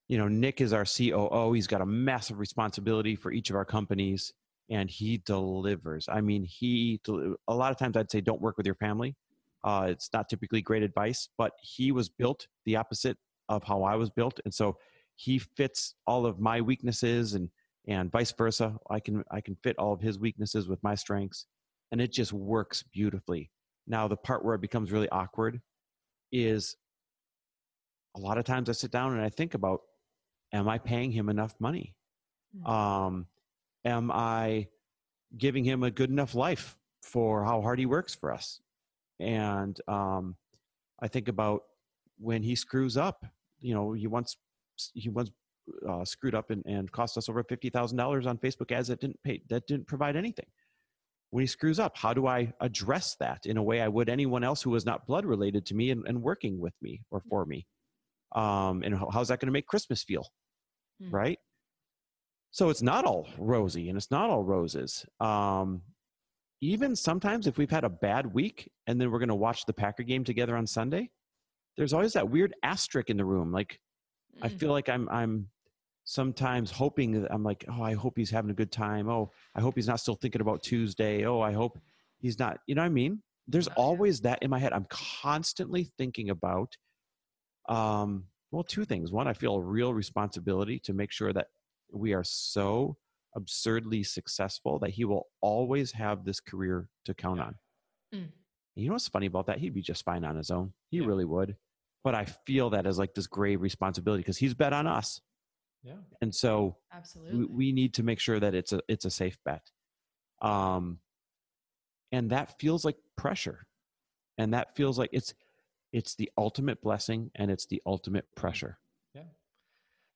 you know, Nick is our COO. He's got a massive responsibility for each of our companies and he delivers. I mean, he, a lot of times I'd say don't work with your family. Uh, it's not typically great advice, but he was built the opposite of how I was built. And so he fits all of my weaknesses and, and vice versa. I can, I can fit all of his weaknesses with my strengths and it just works beautifully. Now, the part where it becomes really awkward is a lot of times I sit down and I think about, am I paying him enough money? Mm. Um, am I giving him a good enough life for how hard he works for us? And um, I think about when he screws up. You know, he once he once uh, screwed up and, and cost us over fifty thousand dollars on Facebook ads that didn't pay that didn't provide anything when he screws up how do i address that in a way i would anyone else who was not blood related to me and, and working with me or for me um, and how, how's that going to make christmas feel Mm. right so it's not all rosy and it's not all roses um, even sometimes if we've had a bad week and then we're going to watch the packer game together on sunday there's always that weird asterisk in the room. Like I Mm. feel like I'm I'm sometimes hoping that I'm like, oh, I hope he's having a good time. Oh, I hope he's not still thinking about Tuesday. Oh, I hope he's not. You know what I mean? There's always that in my head. I'm constantly thinking about, um, well, two things. One, I feel a real responsibility to make sure that we are so absurdly successful that he will always have this career to count on. Mm. You know what's funny about that? He'd be just fine on his own. He Yeah. really would. But I feel that as like this grave responsibility because he's bet on us. Yeah. And so Absolutely. we, we need to make sure that it's a it's a safe bet um and that feels like pressure and that feels like it's it's the ultimate blessing and it's the ultimate pressure Yeah.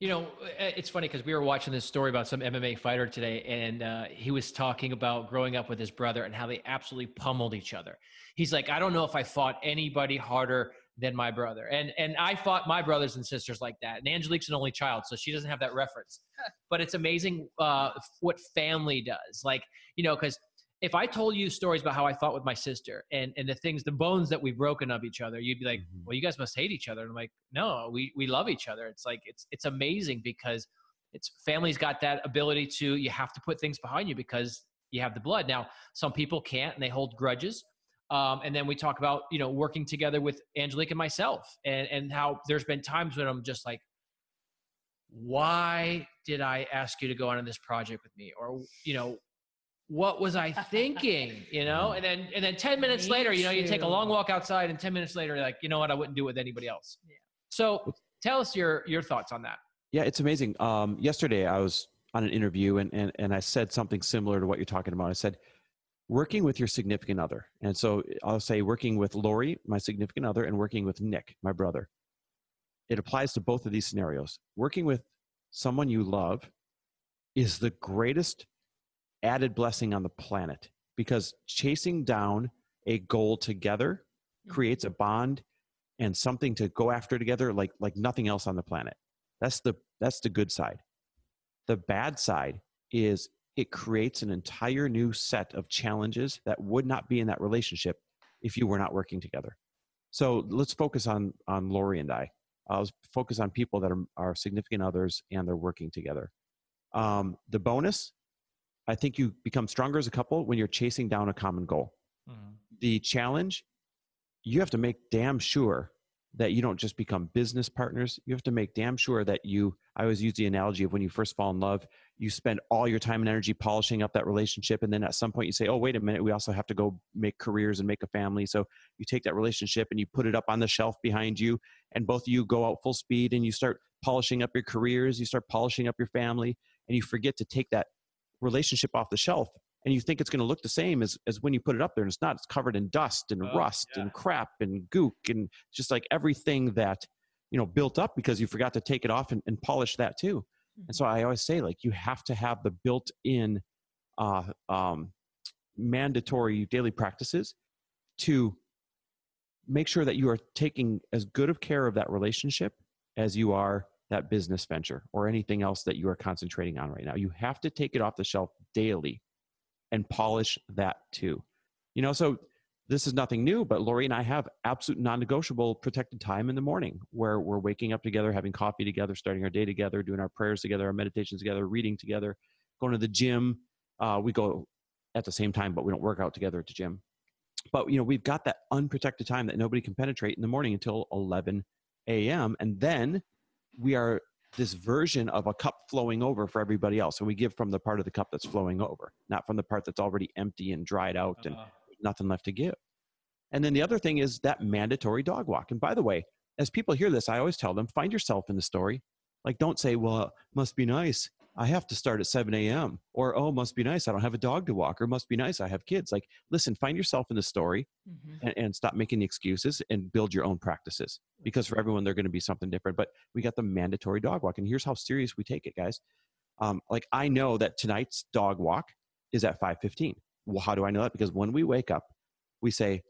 You know, uh, it's funny because we were watching this story about some MMA fighter today, and uh, he was talking about growing up with his brother and how they absolutely pummeled each other. He's like, I don't know if I fought anybody harder than my brother, and and I fought my brothers and sisters like that. And Angelique's an only child, so she doesn't have that reference. but it's amazing uh, what family does. Like, you know, because if I told you stories about how I fought with my sister and, and the things, the bones that we've broken of each other, you'd be like, Mhm. well, you guys must hate each other. And I'm like, no, we, we love each other. It's like, it's, it's amazing because it's family's got that ability to, you have to put things behind you because you have the blood. Now, some people can't and they hold grudges. Um, and then we talk about, you know, working together with Angelique and myself and, and how there's been times when I'm just like, why did I ask you to go on this project with me? Or, you know, what was I thinking? You know, and then and then 10 minutes Me later, you know, you take a long walk outside and 10 minutes later, you're like, you know what, I wouldn't do it with anybody else. Yeah. So tell us your your thoughts on that. yeah it's amazing um yesterday i was on an interview and and, and i said something similar to what you're talking about i said working with your significant other. And so i'll say working with lori my significant other and working with nick my brother. It applies to both of these scenarios. Working with someone you love is the greatest added blessing on the planet because chasing down a goal together mm-hmm. creates a bond and something to go after together like like nothing else on the planet. That's the that's the good side. The bad side is it creates an entire new set of challenges that would not be in that relationship if you were not working together. So let's focus on on lori and i. I'll focus on people that are, are significant others and they're working together. Um, the bonus i think you become stronger as a couple when you're chasing down a common goal. The challenge you have to make damn sure that you don't just become business partners. You have to make damn sure that you i always use the analogy of when you first fall in love you spend all your time and energy polishing up that relationship and then at some point you say oh wait a minute we also have to go make careers and make a family so you take that relationship and you put it up on the shelf behind you and both of you go out full speed and you start polishing up your careers you start polishing up your family and you forget to take that relationship off the shelf and you think it's going to look the same as, as when you put it up there and it's not it's covered in dust and Oh, rust yeah. and crap and gook and just like everything that you know built up because you forgot to take it off and, and polish that too. And so i always say like you have to have the built in uh, um, mandatory daily practices to make sure that you are taking as good of care of that relationship as you are that business venture or anything else that you are concentrating on right now. You have to take it off the shelf daily and polish that too. You know so this is nothing new but lori and i have absolute non-negotiable protected time in the morning where we're waking up together having coffee together starting our day together doing our prayers together our meditations together reading together going to the gym. Uh, we go at the same time but we don't work out together at the gym. But you know we've got that unprotected time that nobody can penetrate in the morning until 11 a.m and then we are this version of a cup flowing over for everybody else and we give from the part of the cup that's flowing over not from the part that's already empty and dried out and Uh, nothing left to give. And then the other thing is that mandatory dog walk. And by the way, as people hear this, I always tell them find yourself in the story. Like, don't say, well, it must be nice. I have to start at 7 a.m. Or, oh, must be nice. I don't have a dog to walk. Or, must be nice. I have kids. Like, listen, find yourself in the story Mhm. and, and stop making the excuses and build your own practices because for everyone, they're going to be something different. But we got the mandatory dog walk. And here's how serious we take it, guys. Um, like, I know that tonight's dog walk is at 5.15. Well, how do I know that? Because when we wake up, we say,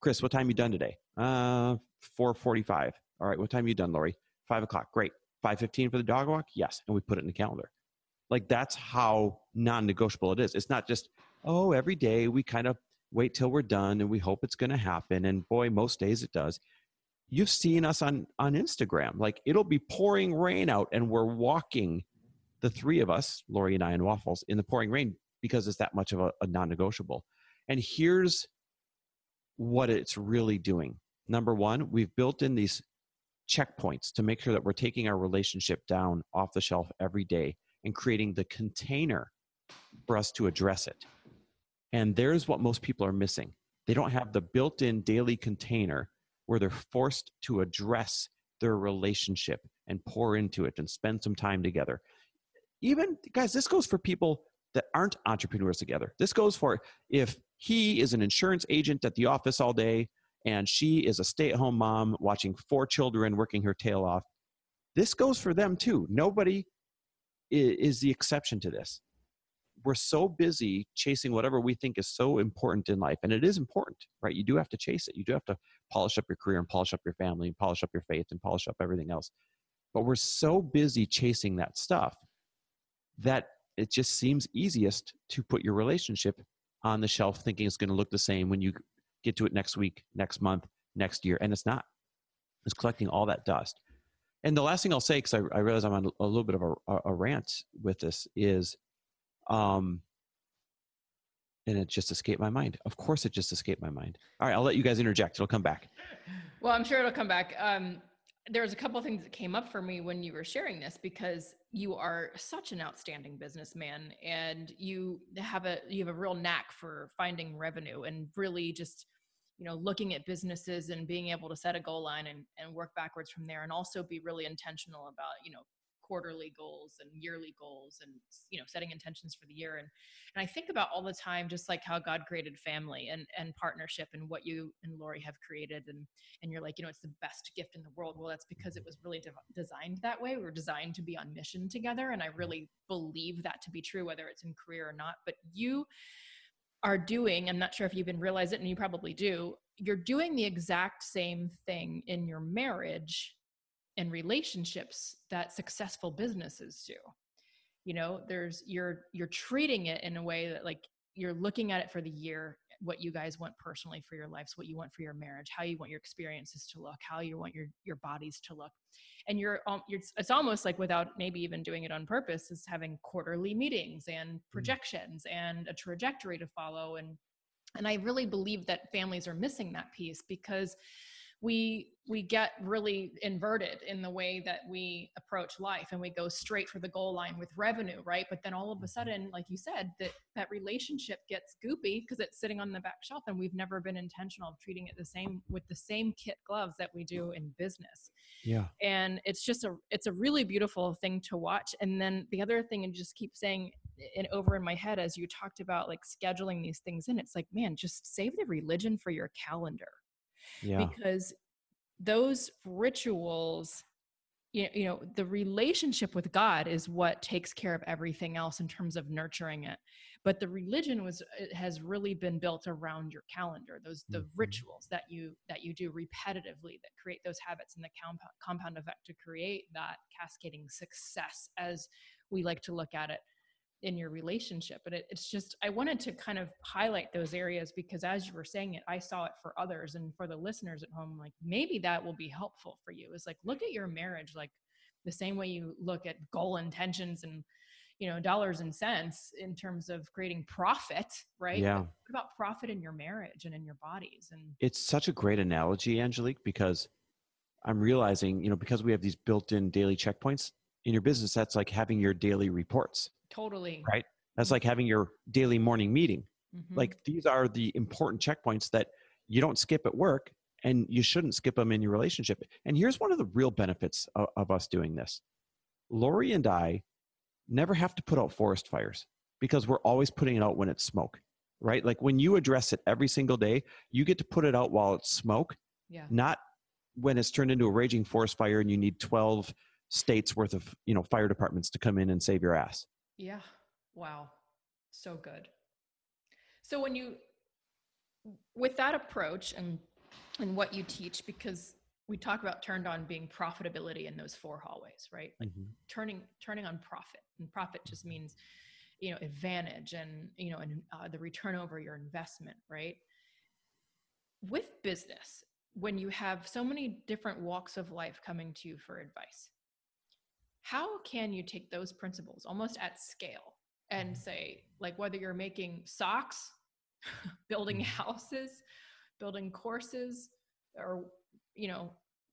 Chris, what time you done today? Uh, 4.45. All right, what time you done, Lori? 5 o'clock. Great. 5.15 for the dog walk? Yes. And we put it in the calendar. Like that's how non-negotiable it is. It's not just, oh, every day we kind of wait till we're done and we hope it's going to happen. And boy, most days it does. you've seen us on on Instagram. Like it'll be pouring rain out, and we're walking, the three of us, Lori and I, and Waffles, in the pouring rain because it's that much of a, a non-negotiable. And here's what it's really doing. Number one, we've built in these checkpoints to make sure that we're taking our relationship down off the shelf every day and creating the container for us to address it. And there's what most people are missing. They don't have the built in daily container where they're forced to address their relationship and pour into it and spend some time together. Even, guys, this goes for people that aren't entrepreneurs together. This goes for if he is an insurance agent at the office all day and she is a stay at home mom watching four children working her tail off. This goes for them too. Nobody is the exception to this. We're so busy chasing whatever we think is so important in life, and it is important, right? You do have to chase it. You do have to polish up your career and polish up your family and polish up your faith and polish up everything else. But we're so busy chasing that stuff that it just seems easiest to put your relationship on the shelf thinking it's going to look the same when you get to it next week, next month, next year. And it's not. It's collecting all that dust. And the last thing I'll say, because I, I, realize I'm on a little bit of a, a rant with this, is, um, and it just escaped my mind. Of course, it just escaped my mind. All right, I'll let you guys interject. It'll come back. Well, I'm sure it'll come back. Um, there was a couple of things that came up for me when you were sharing this because you are such an outstanding businessman and you have a you have a real knack for finding revenue and really just you know looking at businesses and being able to set a goal line and, and work backwards from there and also be really intentional about you know quarterly goals and yearly goals and you know setting intentions for the year. And and I think about all the time just like how God created family and and partnership and what you and Lori have created and and you're like you know it's the best gift in the world. Well that's because it was really de- designed that way. We are designed to be on mission together. And I really believe that to be true whether it's in career or not. But you are doing i'm not sure if you even realize it and you probably do you're doing the exact same thing in your marriage and relationships that successful businesses do you know there's you're you're treating it in a way that like you're looking at it for the year what you guys want personally for your lives what you want for your marriage how you want your experiences to look how you want your your bodies to look and you're, um, you're it's almost like without maybe even doing it on purpose is having quarterly meetings and mm. projections mm. and a trajectory to follow and and i really believe that families are missing that piece because we we get really inverted in the way that we approach life and we go straight for the goal line with revenue right? But then all of a mm-hmm. sudden like you said that that relationship gets goopy because it's sitting on the back shelf and we've never been intentional of treating it the same with the same kit gloves that we do in business. Yeah. And it's just a it's a really beautiful thing to watch. And then the other thing and just keep saying and over in my head as you talked about like scheduling these things in it's like man just save the religion for your calendar yeah. because those rituals you know, you know the relationship with god is what takes care of everything else in terms of nurturing it but the religion was it has really been built around your calendar those the mm-hmm. rituals that you that you do repetitively that create those habits and the compound compound effect to create that cascading success as we like to look at it in your relationship but it, it's just i wanted to kind of highlight those areas because as you were saying it i saw it for others and for the listeners at home like maybe that will be helpful for you is like look at your marriage like the same way you look at goal intentions and you know dollars and cents in terms of creating profit right? Yeah. What about profit in your marriage and in your bodies and it's such a great analogy angelique because i'm realizing you know because we have these built-in daily checkpoints in your business that's like having your daily reports Totally. Right? That's mm-hmm. like having your daily morning meeting. Mm-hmm. Like these are the important checkpoints that you don't skip at work and you shouldn't skip them in your relationship. And here's one of the real benefits of, of us doing this. Lori and I never have to put out forest fires because we're always putting it out when it's smoke, right? Like when you address it every single day, you get to put it out while it's smoke, yeah. not when it's turned into a raging forest fire and you need 12 states worth of, you know, fire departments to come in and save your ass. Yeah. Wow. So good. So when you with that approach and and what you teach because we talk about turned on being profitability in those four hallways, right? Like mm-hmm. turning turning on profit. And profit just means you know advantage and you know and uh, the return over your investment, right? With business, when you have so many different walks of life coming to you for advice, how can you take those principles almost at scale and Mm-hmm. say, like, whether you're making socks, building Mm-hmm. houses, building courses, or, you know,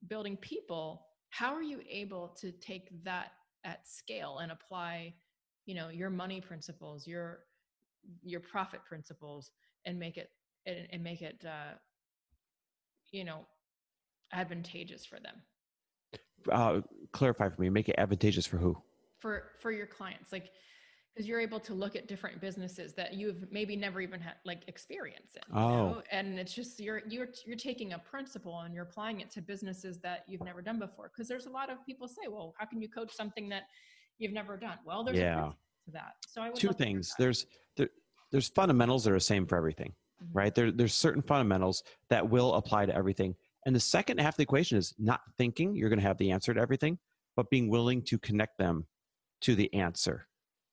building people, how are you able to take that at scale and apply, you know, your money principles, your your profit principles, and make it and, and make it, uh, you know, advantageous for them? Uh, clarify for me. Make it advantageous for who? for for your clients like because you're able to look at different businesses that you've maybe never even had like experience in you Oh. know? and it's just you're you're you're taking a principle and you're applying it to businesses that you've never done before because there's a lot of people say well how can you coach something that you've never done well there's a Yeah. to that so i would Two love to hear things. There's there, there's fundamentals that are the same for everything, Mhm. right? There, there's certain fundamentals that will apply to everything. And the second half of the equation is not thinking you're going to have the answer to everything, but being willing to connect them to the answer.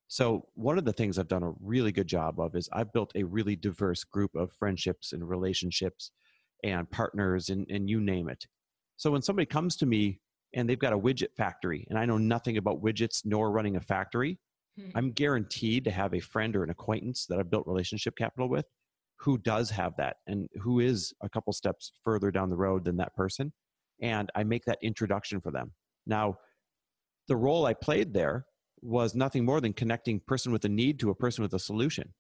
So one of the things I've done a really good job of is I've built a really diverse group of friendships and relationships and partners and, and you name it. So when somebody comes to me and they've got a widget factory and I know nothing about widgets nor running a factory, Mhm. I'm guaranteed to have a friend or an acquaintance that I've built relationship capital with who does have that and who is a couple steps further down the road than that person. And I make that introduction for them. Now, the role I played there was nothing more than connecting person with a need to a person with a solution.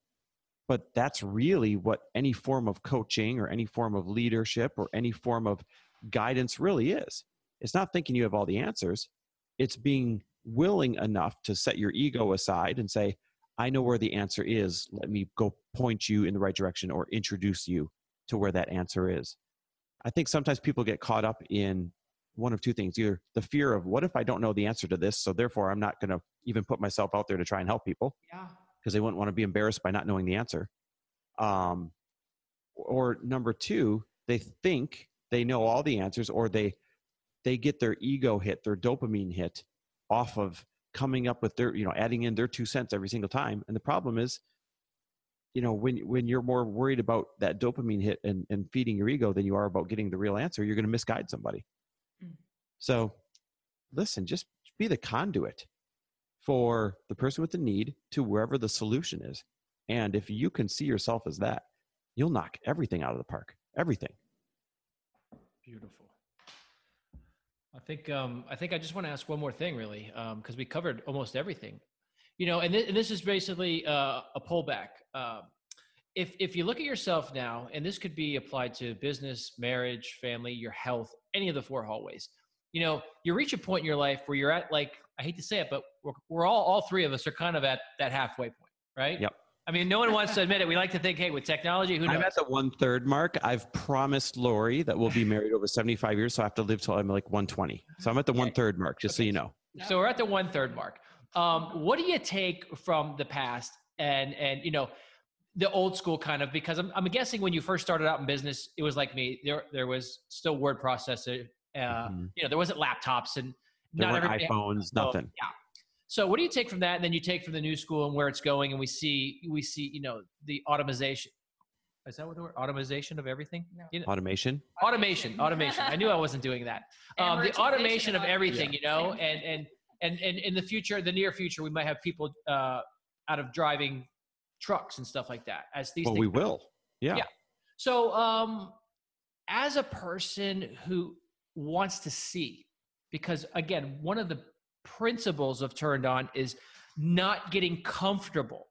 But that's really what any form of coaching or any form of leadership or any form of guidance really is. It's not thinking you have all the answers, it's being willing enough to set your ego aside and say, I know where the answer is. Let me go point you in the right direction or introduce you to where that answer is. I think sometimes people get caught up in one of two things either the fear of what if I don't know the answer to this, so therefore I'm not going to even put myself out there to try and help people yeah because they wouldn't want to be embarrassed by not knowing the answer. Um, or number two, they think they know all the answers, or they they get their ego hit, their dopamine hit, off of coming up with their you know adding in their two cents every single time. And the problem is, you know, when when you're more worried about that dopamine hit and, and feeding your ego than you are about getting the real answer, you're going to misguide somebody. Mm. So, listen, just be the conduit for the person with the need to wherever the solution is. And if you can see yourself as that, you'll knock everything out of the park. Everything. Beautiful. I think um, I think I just want to ask one more thing, really, because we covered almost everything. You know, and, th- and this is basically uh, a pullback. Uh, if if you look at yourself now, and this could be applied to business, marriage, family, your health, any of the four hallways. You know, you reach a point in your life where you're at like I hate to say it, but we're, we're all all three of us are kind of at that halfway point, right? Yep. I mean, no one wants to admit it. We like to think, hey, with technology, who knows? I'm at the one third mark. I've promised Lori that we'll be married over 75 years, so I have to live till I'm like 120. So I'm at the one third mark, just so you know. So we're at the one third mark. Um, what do you take from the past and and you know the old school kind of because I'm, I'm guessing when you first started out in business it was like me there there was still word processor uh, Mhm. you know there wasn't laptops and There not weren't had iPhones, phone. nothing. yeah so what do you take from that and then you take from the new school and where it's going and we see we see you know the automation is that what the word automation of everything No. you know, Automation. automation automation i knew i wasn't doing that um, the automation of of everything, you know, and and and and in the future, the near future, we might have people uh, out of driving trucks and stuff like that. As these Well, things we will. Yeah. Yeah. So, um, as a person who wants to see, because again, one of the principles of Turned On is not getting comfortable.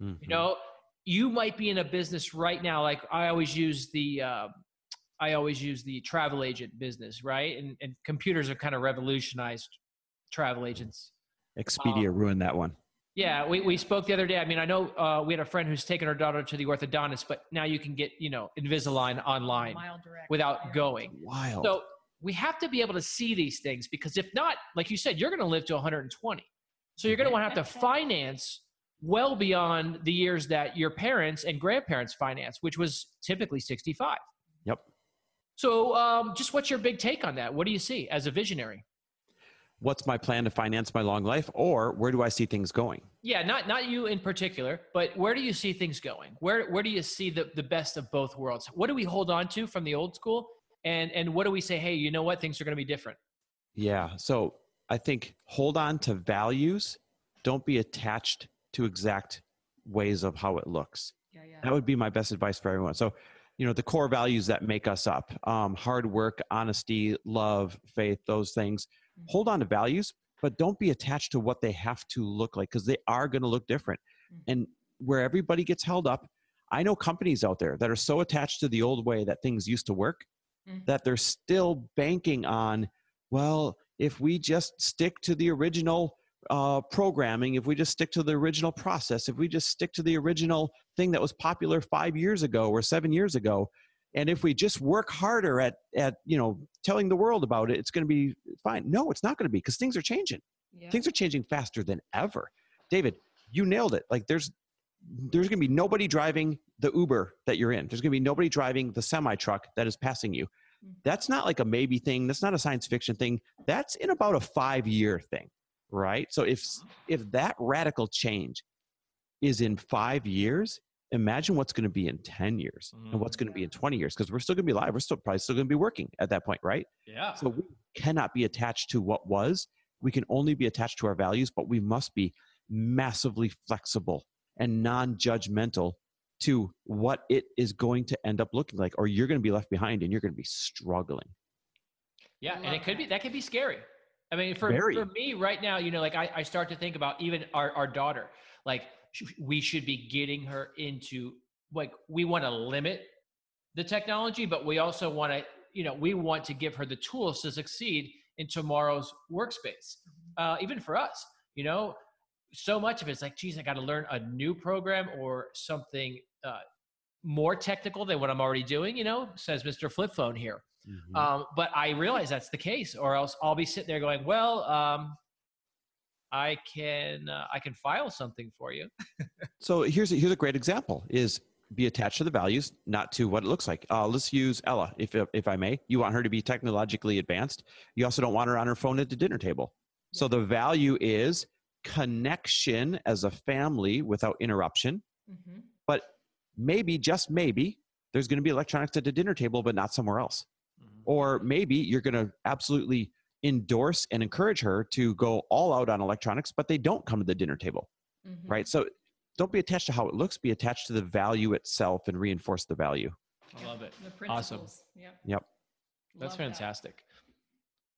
You Mhm. know, you might be in a business right now. Like I always use the, uh, I always use the travel agent business, right? And and computers have kind of revolutionized travel agents. Expedia ruined that one. Yeah, we, we spoke the other day. I mean, I know uh, we had a friend who's taken her daughter to the orthodontist, but now you can get, you know, Invisalign online Smile Direct. without going. Wild. So we have to be able to see these things because if not, like you said, you're going to live to 120. So you're going to want to have to finance well beyond the years that your parents and grandparents financed, which was typically 65. Yep. So um, just what's your big take on that? What do you see as a visionary? What's my plan to finance my long life, or where do I see things going? Yeah, not not you in particular, but where do you see things going? Where where do you see the, the best of both worlds? What do we hold on to from the old school? And and what do we say? Hey, you know what? Things are going to be different. Yeah. So I think hold on to values. Don't be attached to exact ways of how it looks. Yeah, yeah. That would be my best advice for everyone. So, you know, the core values that make us up um, hard work, honesty, love, faith, those things. Mhm. Hold on to values, but don't be attached to what they have to look like because they are going to look different. Mhm. And where everybody gets held up, I know companies out there that are so attached to the old way that things used to work Mhm. that they're still banking on, well, if we just stick to the original uh, programming, if we just stick to the original process, if we just stick to the original thing that was popular five years ago or seven years ago, and if we just work harder at at you know telling the world about it, it's going to be fine. No, it's not going to be because things are changing. Yeah. Things are changing faster than ever. David, you nailed it. Like there's there's going to be nobody driving the Uber that you're in. There's going to be nobody driving the semi truck that is passing you. Mhm. That's not like a maybe thing. That's not a science fiction thing. That's in about a five year thing, right? So if if that radical change is in five years, imagine what's going to be in ten years and what's going to be in twenty years because we're still going to be alive. We're still probably still going to be working at that point, right? Yeah. So we cannot be attached to what was. We can only be attached to our values, but we must be massively flexible and non judgmental to what it is going to end up looking like, or you're going to be left behind and you're going to be struggling. Yeah, and it could be that. that could be scary. I mean, for Very. for me right now, you know, like I, I start to think about even our, our daughter. Like we should be getting her into like we want to limit the technology, but we also want to, you know, we want to give her the tools to succeed in tomorrow's workspace. Uh, even for us, you know, so much of it's like, geez, I got to learn a new program or something uh, more technical than what I'm already doing. You know, says Mr. Flip Phone here. Um, but I realize that's the case, or else I'll be sitting there going, "Well, um, I can uh, I can file something for you." So here's a, here's a great example: is be attached to the values, not to what it looks like. Uh, let's use Ella, if if I may. You want her to be technologically advanced. You also don't want her on her phone at the dinner table. So the value is connection as a family without interruption. Mhm. But maybe, just maybe, there's going to be electronics at the dinner table, but not somewhere else. Or maybe you're going to absolutely endorse and encourage her to go all out on electronics, but they don't come to the dinner table Mhm. right? So don't be attached to how it looks, be attached to the value itself and reinforce the value. I love it. The Awesome. Yep. Yep. That's Love that. fantastic.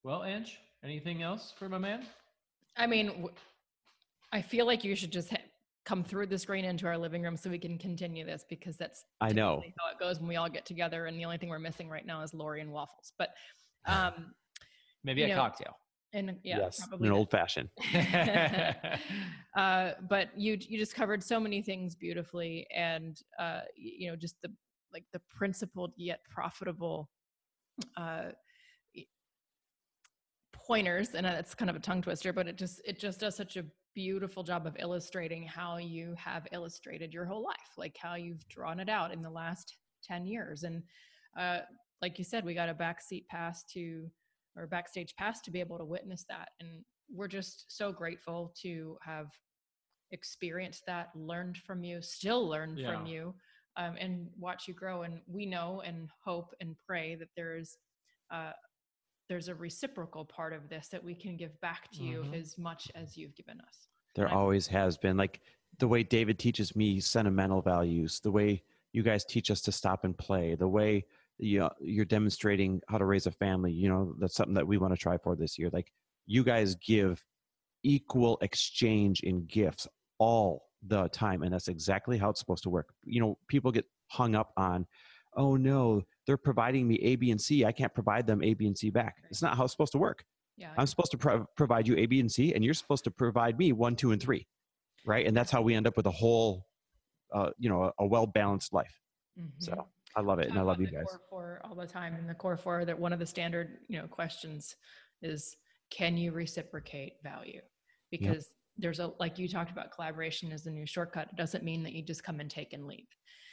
Well, Ange, anything else for my man? I mean, w- I feel like you should just ha- come through the screen into our living room so we can continue this because that's I know. how it goes when we all get together. And the only thing we're missing right now is Lori and waffles. But, um, Maybe a know, cocktail. and yeah, yes, probably an old fashioned. uh, but you you just covered so many things beautifully, and uh, you know just the like the principled yet profitable uh, pointers, and it's kind of a tongue twister, but it just it just does such a beautiful job of illustrating how you have illustrated your whole life, like how you've drawn it out in the last ten years, and uh, like you said, we got a backseat pass to or backstage pass to be able to witness that. And we're just so grateful to have experienced that learned from you still learned from you um, and watch you grow. And we know and hope and pray that there's uh, there's a reciprocal part of this that we can give back to you Mhm. as much as you've given us There always has been. Like the way David teaches me sentimental values, the way you guys teach us to stop and play, the way you know, you're demonstrating how to raise a family. You know, that's something that we want to try for this year. Like you guys give equal exchange in gifts all the time. And that's exactly how it's supposed to work. You know, people get hung up on, oh no, they're providing me A, B, and C. I can't provide them A, B, and C back. It's not how it's supposed to work. yeah I'm supposed to pro- provide you A, B, and C, and you're supposed to provide me one, two, and three, right? And that's how we end up with a whole, uh, you know, a, a well balanced life. Mhm. So I love it, and I love you guys. core four all the time in the core four that one of the standard you know questions is can you reciprocate value because there's a like you talked about collaboration is the new shortcut it doesn't mean that you just come and take and leave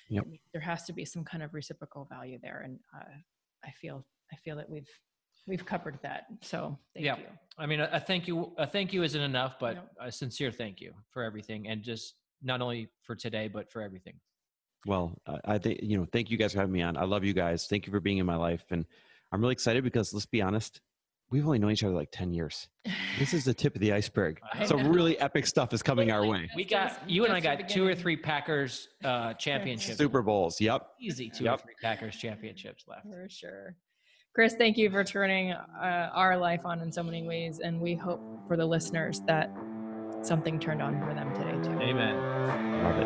Yep. There has to be some kind of reciprocal value there and uh, i feel i feel that we've we've covered that so thank Yeah. you I mean, a, a thank you, a thank you isn't enough, but Nope. a sincere thank you for everything, and just not only for today, but for everything. Well, I- I think you know, thank you guys for having me on. I love you guys. Thank you for being in my life, and I'm really excited because let's be honest, we've only known each other like 10 years. This is the tip of the iceberg. I So really epic stuff is coming our way. We got you and I got two or three Packers uh, championships. Super Bowls. Yep. easy two or three Packers championships left. For sure. Chris, thank you for turning uh, our life on in so many ways. And we hope for the listeners that something turned on for them today, too. Amen. Love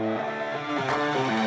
it.